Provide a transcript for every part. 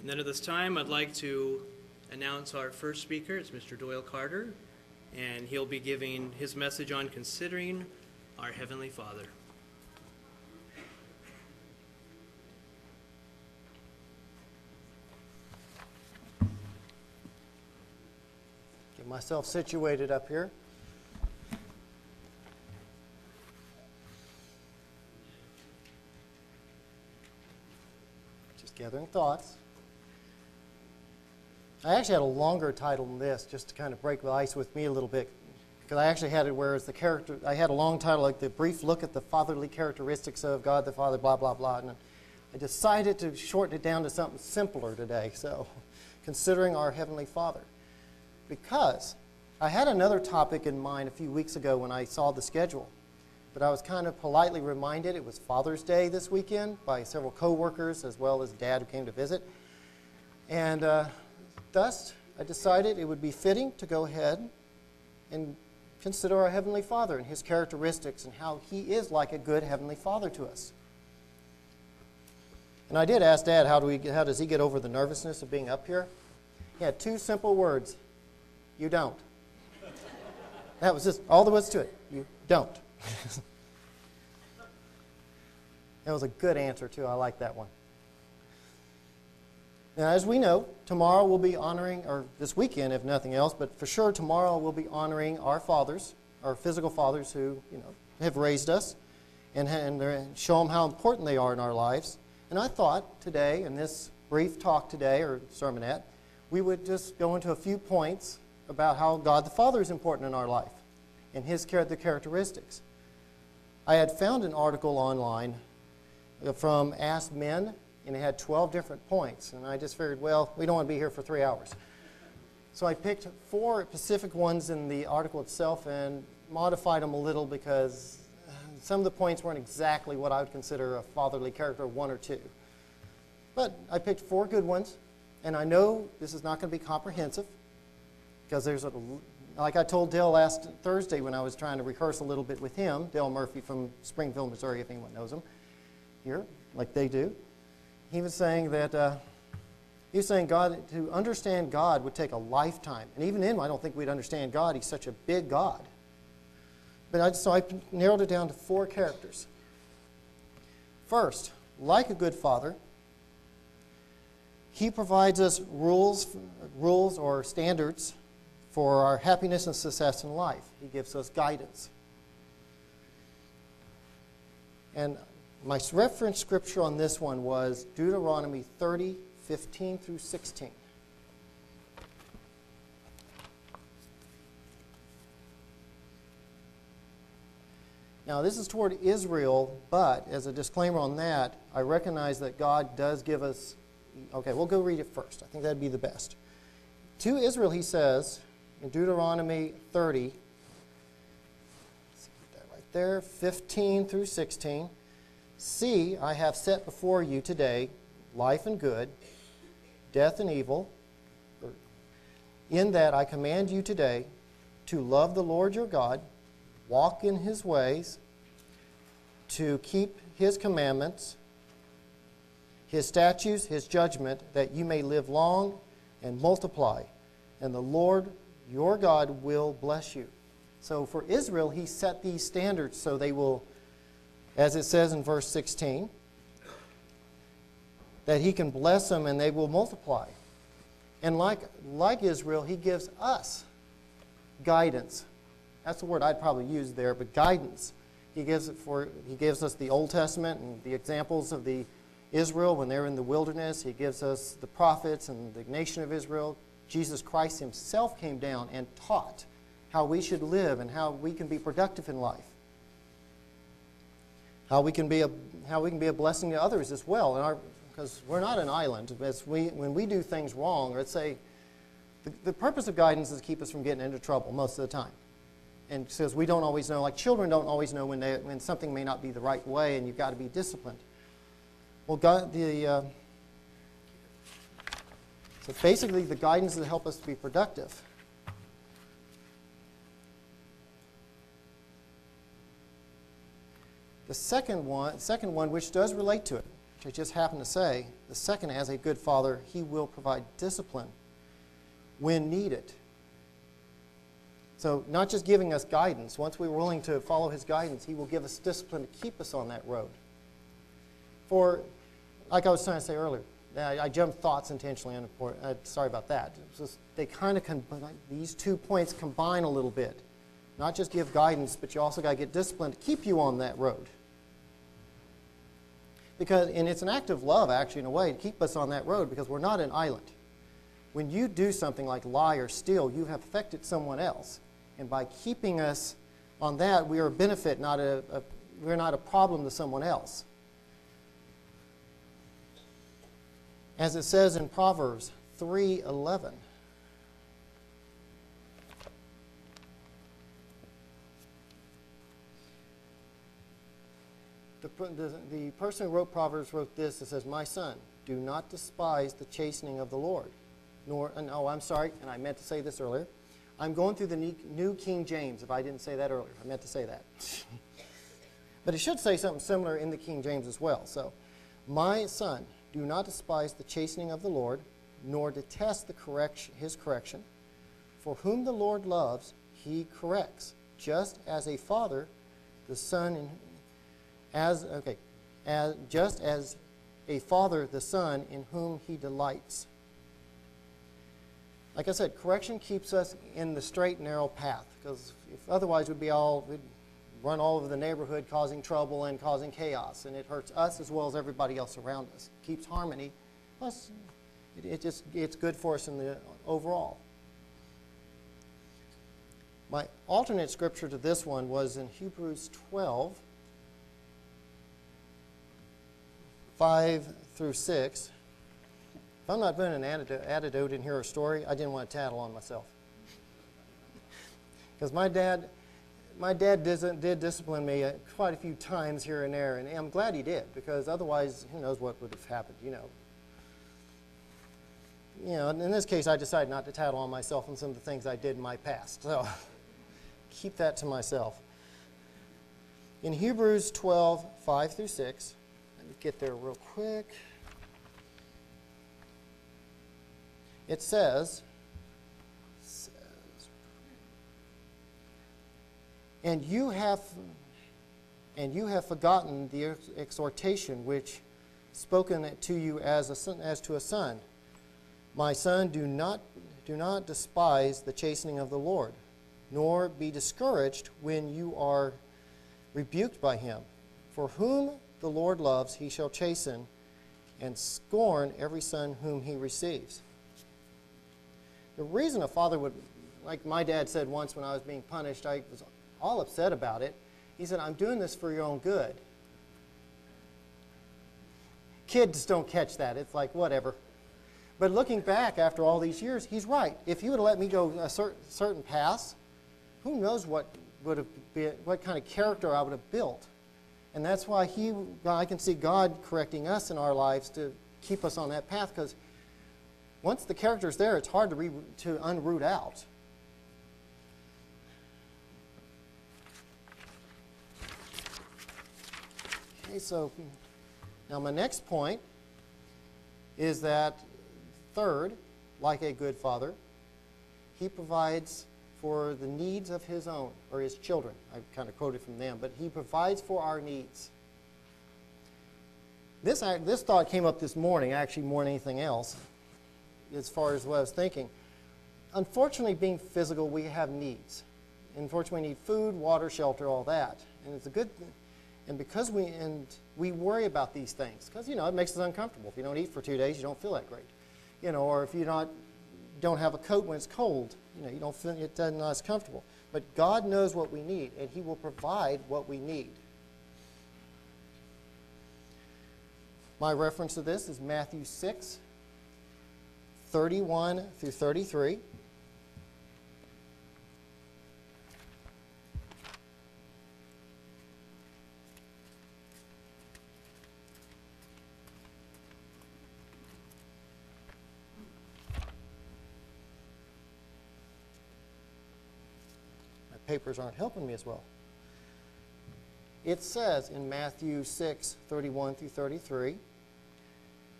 And then at this time, I'd like to announce our first speaker. It's Mr. Doyle Carter, and he'll be giving his message on considering our Heavenly Father. Get myself situated up here. Just gathering thoughts. I actually had a longer title than this, just to kind of break the ice with me a little bit, because I actually had it where it's the character. I had a long title like the brief look at the fatherly characteristics of God the Father, blah blah blah, and I decided to shorten it down to something simpler today. So, considering our heavenly Father because I had another topic in mind a few weeks ago when I saw the schedule, but I was kind of politely reminded it was Father's Day this weekend by several coworkers as well as Dad who came to visit, and uh, thus I decided it would be fitting to go ahead and consider our Heavenly Father and His characteristics and how He is like a good Heavenly Father to us. And I did ask Dad, how, do we, how does he get over the nervousness of being up here? He had two simple words you don't. That was just all there was to it. You don't. that was a good answer, too. I like that one. Now, as we know, tomorrow we'll be honoring, or this weekend, if nothing else, but for sure tomorrow we'll be honoring our fathers, our physical fathers who, you know, have raised us, and, and show them how important they are in our lives. And I thought today, in this brief talk today, or sermonette, we would just go into a few points about how God the Father is important in our life and his the characteristics. I had found an article online uh, from Ask Men, and it had 12 different points. And I just figured, well, we don't want to be here for three hours. So I picked four specific ones in the article itself and modified them a little because uh, some of the points weren't exactly what I would consider a fatherly character, one or two. But I picked four good ones, and I know this is not going to be comprehensive because there's a, like I told Dale last Thursday when I was trying to rehearse a little bit with him, Dale Murphy from Springfield, Missouri, if anyone knows him, here, like they do. He was saying that uh, he was saying God to understand God would take a lifetime, and even then, I don't think we'd understand God. He's such a big God. But I, so I narrowed it down to four characters. First, like a good father, he provides us rules, rules or standards for our happiness and success in life. He gives us guidance. And my reference scripture on this one was Deuteronomy 30, 15 through 16. Now, this is toward Israel, but as a disclaimer on that, I recognize that God does give us. Okay, we'll go read it first. I think that'd be the best. To Israel, he says, in Deuteronomy 30, that right there, 15 through 16. See, I have set before you today life and good, death and evil. In that I command you today to love the Lord your God, walk in his ways, to keep his commandments, his statutes, his judgment, that you may live long and multiply. And the Lord your God will bless you. So for Israel, he set these standards so they will, as it says in verse 16, that he can bless them and they will multiply. And like, like Israel, he gives us guidance. That's the word I'd probably use there, but guidance. He gives, it for, he gives us the Old Testament and the examples of the Israel when they're in the wilderness. He gives us the prophets and the nation of Israel, Jesus Christ himself came down and taught how we should live and how we can be productive in life. How we can be a, how we can be a blessing to others as well. Because we're not an island. As we, when we do things wrong, let's say, the, the purpose of guidance is to keep us from getting into trouble most of the time. And says we don't always know, like children don't always know when, they, when something may not be the right way and you've got to be disciplined. Well, God, the, uh, so basically, the guidance is to help us to be productive. The second one, second one, which does relate to it, which I just happened to say. The second, as a good father, he will provide discipline when needed. So, not just giving us guidance. Once we're willing to follow his guidance, he will give us discipline to keep us on that road. For, like I was trying to say earlier, I, jumped thoughts intentionally. On the, uh, sorry about that. Just, they kind of these two points combine a little bit. Not just give guidance, but you also got to get discipline to keep you on that road. Because, and it's an act of love, actually, in a way, to keep us on that road because we're not an island. When you do something like lie or steal, you have affected someone else. And by keeping us on that, we are a benefit, not a, a we're not a problem to someone else. As it says in Proverbs 3:11. The, the, the person who wrote Proverbs wrote this. It says, My son, do not despise the chastening of the Lord. Nor, and, oh, I'm sorry, and I meant to say this earlier. I'm going through the New King James, if I didn't say that earlier. I meant to say that. but it should say something similar in the King James as well. So, my son, do not despise the chastening of the Lord, nor detest the correction, his correction. For whom the Lord loves, he corrects, just as a father, the son, in, as okay, as just as a father, the son, in whom he delights. Like I said, correction keeps us in the straight, narrow path, because if otherwise we'd be all we'd run all over the neighborhood causing trouble and causing chaos, and it hurts us as well as everybody else around us. It keeps harmony, plus it, it just it's good for us in the overall. My alternate scripture to this one was in Hebrews 12, 5 through 6. If I'm not putting an antidote in here or story, I didn't want to tattle on myself. Because my dad, my dad did, did discipline me uh, quite a few times here and there, and I'm glad he did, because otherwise, who knows what would have happened, you know. You know, in this case, I decided not to tattle on myself on some of the things I did in my past. So keep that to myself. In Hebrews 12, 5 through 6, let me get there real quick. it says, says and you have and you have forgotten the exhortation which spoken to you as a son, as to a son my son do not do not despise the chastening of the lord nor be discouraged when you are rebuked by him for whom the lord loves he shall chasten and scorn every son whom he receives the reason a father would, like my dad said once when I was being punished, I was all upset about it. He said, I'm doing this for your own good. Kids don't catch that. It's like, whatever. But looking back after all these years, he's right. If he would have let me go a certain, certain path, who knows what would have been, what kind of character I would have built. And that's why he, I can see God correcting us in our lives to keep us on that path because once the character's there, it's hard to, re- to unroot out. Okay, so now my next point is that third, like a good father, he provides for the needs of his own or his children. I kind of quoted from them, but he provides for our needs. This, this thought came up this morning, actually more than anything else as far as what I was thinking. Unfortunately, being physical, we have needs. Unfortunately, we need food, water, shelter, all that. And it's a good thing. and because we and we worry about these things because you know it makes us uncomfortable. If you don't eat for two days, you don't feel that great, you know. Or if you're not don't have a coat when it's cold, you know, you don't feel it doesn't not as comfortable. But God knows what we need, and He will provide what we need. My reference to this is Matthew six, 31 through 33. My papers aren't helping me as well. It says in Matthew 6, 31 through 33,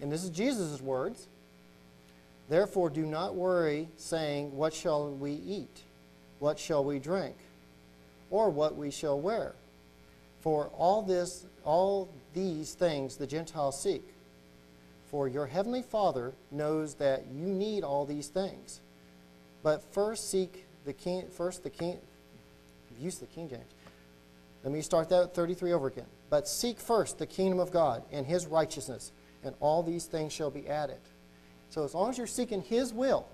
and this is Jesus' words. Therefore, do not worry, saying, What shall we eat? What shall we drink? Or what we shall wear? For all this, all these things the Gentiles seek. For your heavenly Father knows that you need all these things. But first seek the king. First the king. Use the King James. Let me start that at 33 over again. But seek first the kingdom of God and His righteousness, and all these things shall be added. So as long as you're seeking His will,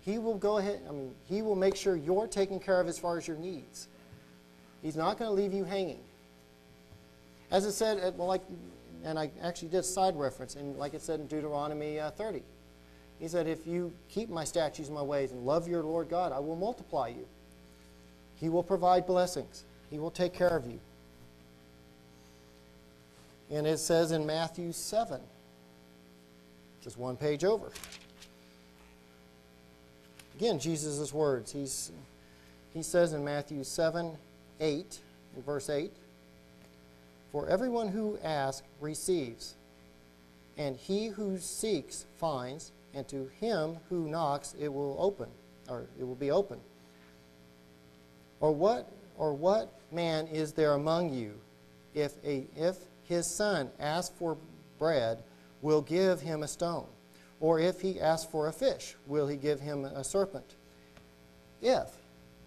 He will go ahead. I mean, He will make sure you're taken care of as far as your needs. He's not going to leave you hanging. As it said, well, like, and I actually did a side reference, and like it said in Deuteronomy uh, 30. He said, If you keep my statutes and my ways and love your Lord God, I will multiply you. He will provide blessings, He will take care of you. And it says in Matthew 7, just one page over. Again, Jesus' words. He's, he says in Matthew 7, 8, in verse 8, For everyone who asks receives, and he who seeks finds, and to him who knocks it will open, or it will be open. Or what, or what man is there among you, if, a, if his son asks for bread, will give him a stone? Or if he asks for a fish, will he give him a serpent? If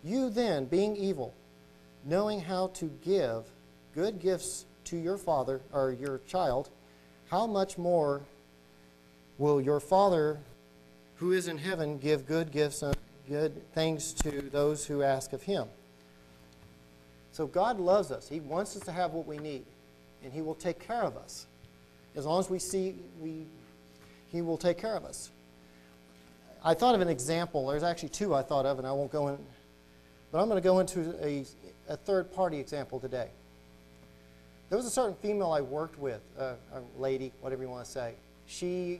you then, being evil, knowing how to give good gifts to your father or your child, how much more will your Father who is in heaven give good gifts and good things to those who ask of him? So God loves us. He wants us to have what we need, and He will take care of us. As long as we see, we, He will take care of us. I thought of an example. There's actually two I thought of, and I won't go in. But I'm going to go into a, a third party example today. There was a certain female I worked with, uh, a lady, whatever you want to say. She,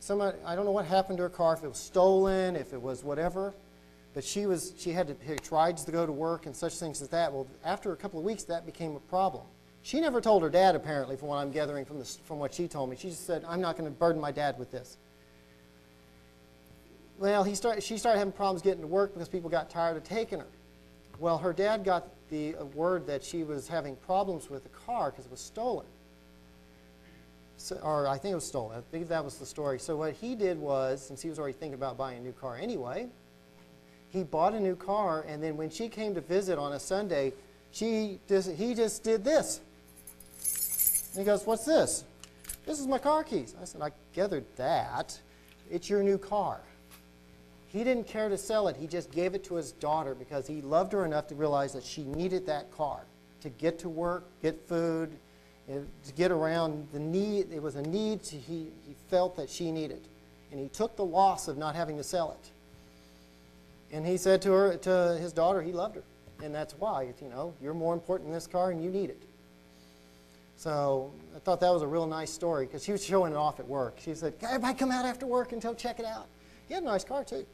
somebody, I don't know what happened to her car, if it was stolen, if it was whatever, but she was, she had to pick rides to go to work and such things as that. Well, after a couple of weeks, that became a problem. She never told her dad, apparently, from what I'm gathering from, this, from what she told me. She just said, I'm not going to burden my dad with this. Well, he started, she started having problems getting to work because people got tired of taking her. Well, her dad got the uh, word that she was having problems with the car because it was stolen. So, or I think it was stolen. I think that was the story. So what he did was, since he was already thinking about buying a new car anyway, he bought a new car, and then when she came to visit on a Sunday, she just, he just did this. And he goes, What's this? This is my car keys. I said, I gathered that. It's your new car. He didn't care to sell it. He just gave it to his daughter because he loved her enough to realize that she needed that car to get to work, get food, to get around. The need, it was a need to, he, he felt that she needed. And he took the loss of not having to sell it. And he said to her, to his daughter, he loved her. And that's why, you know, you're more important in this car and you need it. So I thought that was a real nice story because she was showing it off at work. She said, everybody come out after work and go check it out. He had a nice car too.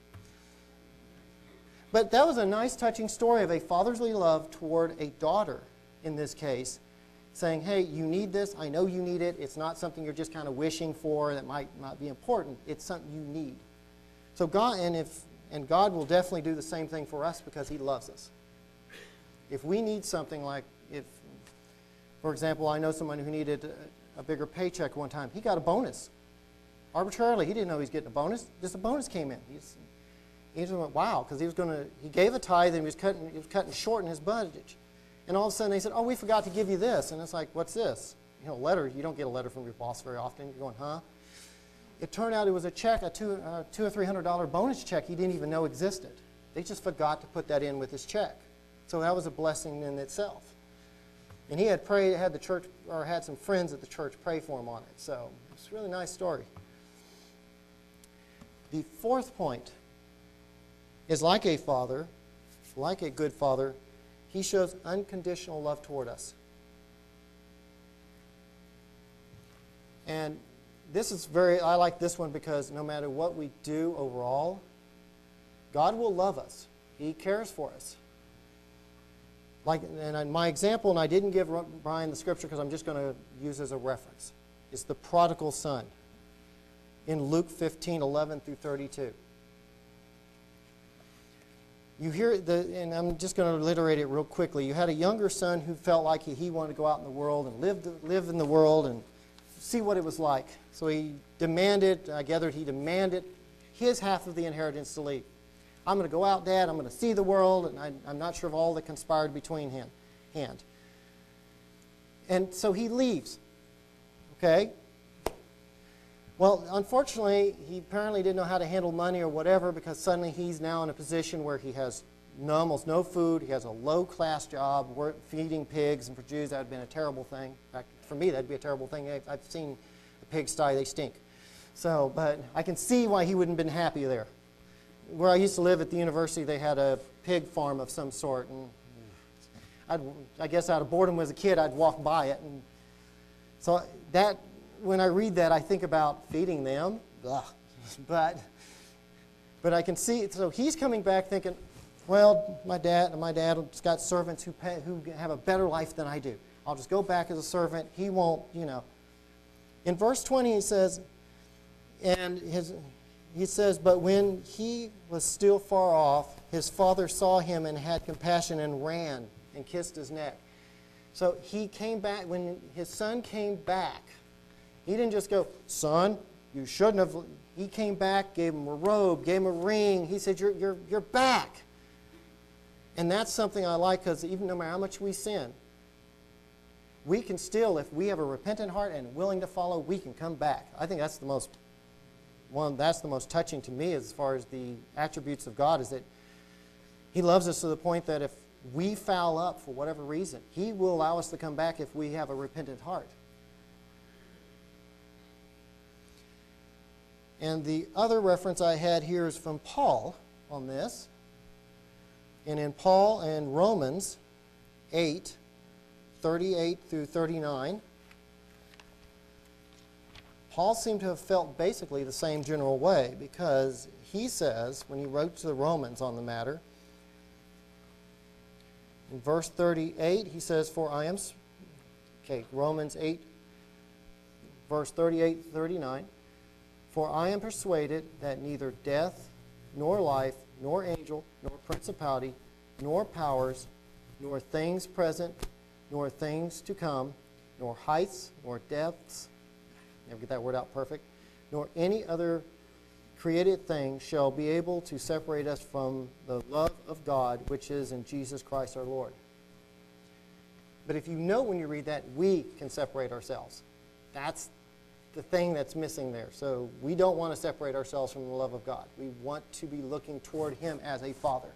But that was a nice, touching story of a fatherly love toward a daughter, in this case, saying, hey, you need this. I know you need it. It's not something you're just kind of wishing for that might not be important. It's something you need. So God, and if, and God will definitely do the same thing for us because He loves us. If we need something like, if, for example, I know someone who needed a, a bigger paycheck one time, he got a bonus. Arbitrarily, he didn't know he was getting a bonus. Just a bonus came in. He's, he just went, wow, because he was going to, he gave a tithe and he was cutting, he was cutting short in his budget. And all of a sudden they said, oh, we forgot to give you this. And it's like, what's this? You know, a letter. You don't get a letter from your boss very often. You're going, huh? It turned out it was a check, a two, uh, two or three hundred dollar bonus check he didn't even know existed. They just forgot to put that in with his check. So that was a blessing in itself. And he had prayed, had the church, or had some friends at the church pray for him on it. So it's a really nice story. The fourth point is like a father, like a good father, he shows unconditional love toward us. And this is very, I like this one because no matter what we do overall, God will love us. He cares for us. Like, and my example, and I didn't give Brian the scripture because I'm just going to use as a reference, is the prodigal son. in Luke 15 11 through 32. You hear the, and I'm just going to reiterate it real quickly. You had a younger son who felt like he, he wanted to go out in the world and live, live in the world and see what it was like. So he demanded, I gathered he demanded his half of the inheritance to leave. I'm going to go out, Dad. I'm going to see the world, and I, am not sure of all that conspired between him. Hand. And so he leaves. Okay? Well, unfortunately, he apparently didn't know how to handle money or whatever because suddenly he's now in a position where he has no, almost no food. He has a low class job, work, feeding pigs, and for Jews that would have been a terrible thing. In fact, for me, that'd be a terrible thing. I've, I've seen a pigsty, they stink. So, but I can see why he wouldn't have been happy there. Where I used to live at the university, they had a pig farm of some sort, and I'd, I guess out of boredom as a kid, I'd walk by it, and so that when I read that, I think about feeding them, Ugh. but but I can see. So he's coming back thinking, well, my dad, and my dad's got servants who pay, who have a better life than I do. I'll just go back as a servant. He won't, you know. In verse 20, he says, and his, he says, but when he was still far off, his father saw him and had compassion and ran and kissed his neck. So he came back, when his son came back, he didn't just go, Son, you shouldn't have. He came back, gave him a robe, gave him a ring. He said, You're, you're, you're back. And that's something I like because even no matter how much we sin, we can still, if we have a repentant heart and willing to follow, we can come back. I think that's the most one that's the most touching to me as far as the attributes of God is that He loves us to the point that if we foul up for whatever reason, He will allow us to come back if we have a repentant heart. And the other reference I had here is from Paul on this. And in Paul and Romans 8, 38 through 39, Paul seemed to have felt basically the same general way because he says, when he wrote to the Romans on the matter, in verse 38, he says, For I am, okay, Romans 8, verse 38 39. For I am persuaded that neither death, nor life, nor angel, nor principality, nor powers, nor things present, nor things to come, nor heights, nor depths, never get that word out perfect, nor any other created thing shall be able to separate us from the love of God which is in Jesus Christ our Lord. But if you know when you read that, we can separate ourselves. That's the thing that's missing there. So we don't want to separate ourselves from the love of God. We want to be looking toward Him as a Father.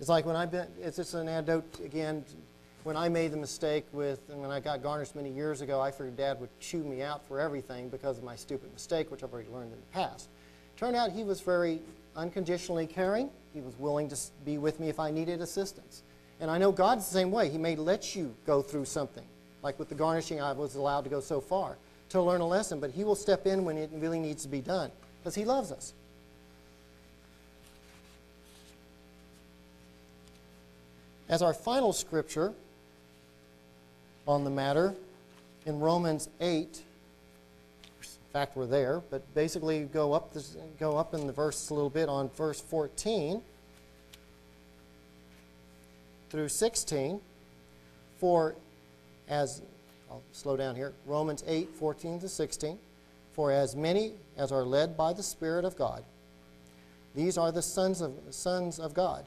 It's like when I've been, it's just an anecdote again. When I made the mistake with, and when I got garnished many years ago, I figured Dad would chew me out for everything because of my stupid mistake, which I've already learned in the past. Turned out he was very unconditionally caring. He was willing to be with me if I needed assistance. And I know God's the same way. He may let you go through something. Like with the garnishing, I was allowed to go so far to learn a lesson, but He will step in when it really needs to be done because He loves us. As our final scripture on the matter, in Romans 8, in fact, we're there, but basically go up, this, go up in the verse a little bit on verse 14 through 16. For as, I'll slow down here, Romans 8, 14 to 16. For as many as are led by the Spirit of God, these are the sons of, sons of God.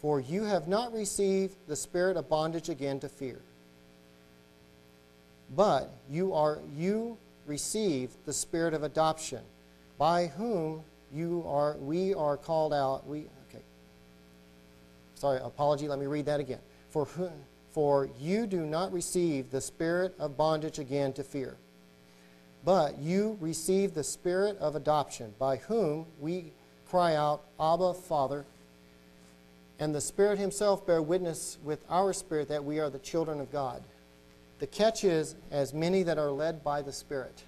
For you have not received the spirit of bondage again to fear, but you are you received the spirit of adoption, by whom you are we are called out. We Sorry, apology, let me read that again. For, for you do not receive the spirit of bondage again to fear, but you receive the spirit of adoption, by whom we cry out, Abba, Father. And the Spirit Himself bear witness with our spirit that we are the children of God. The catch is, as many that are led by the Spirit.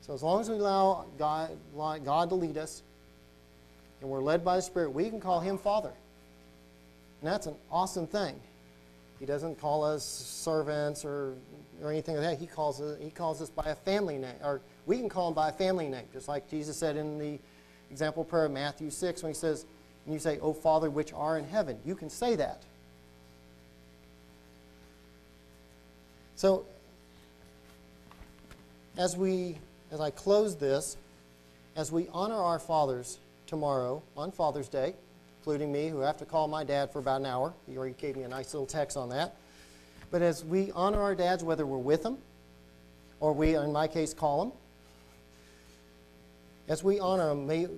So as long as we allow God, God to lead us, and we're led by the Spirit, we can call Him Father. And that's an awesome thing. He doesn't call us servants or, or anything like that. He calls, us, he calls us by a family name. Or we can call him by a family name, just like Jesus said in the example prayer of Matthew 6 when he says, and you say, O Father which are in heaven. You can say that. So, as we, as I close this, as we honor our fathers tomorrow on Father's Day, including me, who have to call my dad for about an hour. He already gave me a nice little text on that. But as we honor our dads, whether we're with them or we, in my case, call them, as we honor them, may,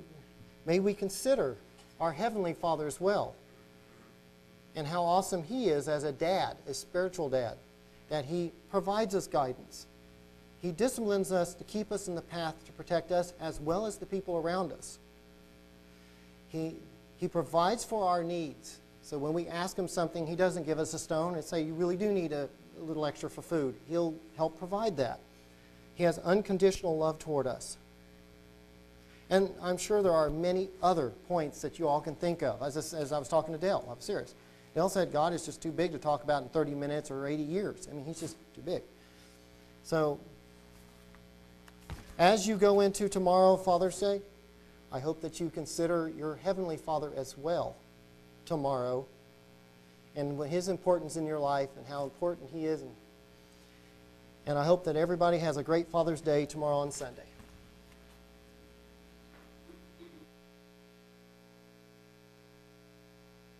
may we consider our Heavenly Father as well and how awesome He is as a dad, a spiritual dad, that He provides us guidance. He disciplines us to keep us in the path to protect us as well as the people around us. He, he provides for our needs. So when we ask Him something, He doesn't give us a stone and say, You really do need a, a little extra for food. He'll help provide that. He has unconditional love toward us. And I'm sure there are many other points that you all can think of. As, I- as I was talking to Dale, I'm serious. Dale said God is just too big to talk about in 30 minutes or 80 years. I mean, He's just too big. So, as you go into tomorrow, Father's Day, I hope that you consider your Heavenly Father as well tomorrow and His importance in your life and how important He is. And, I hope that everybody has a great Father's Day tomorrow on Sunday.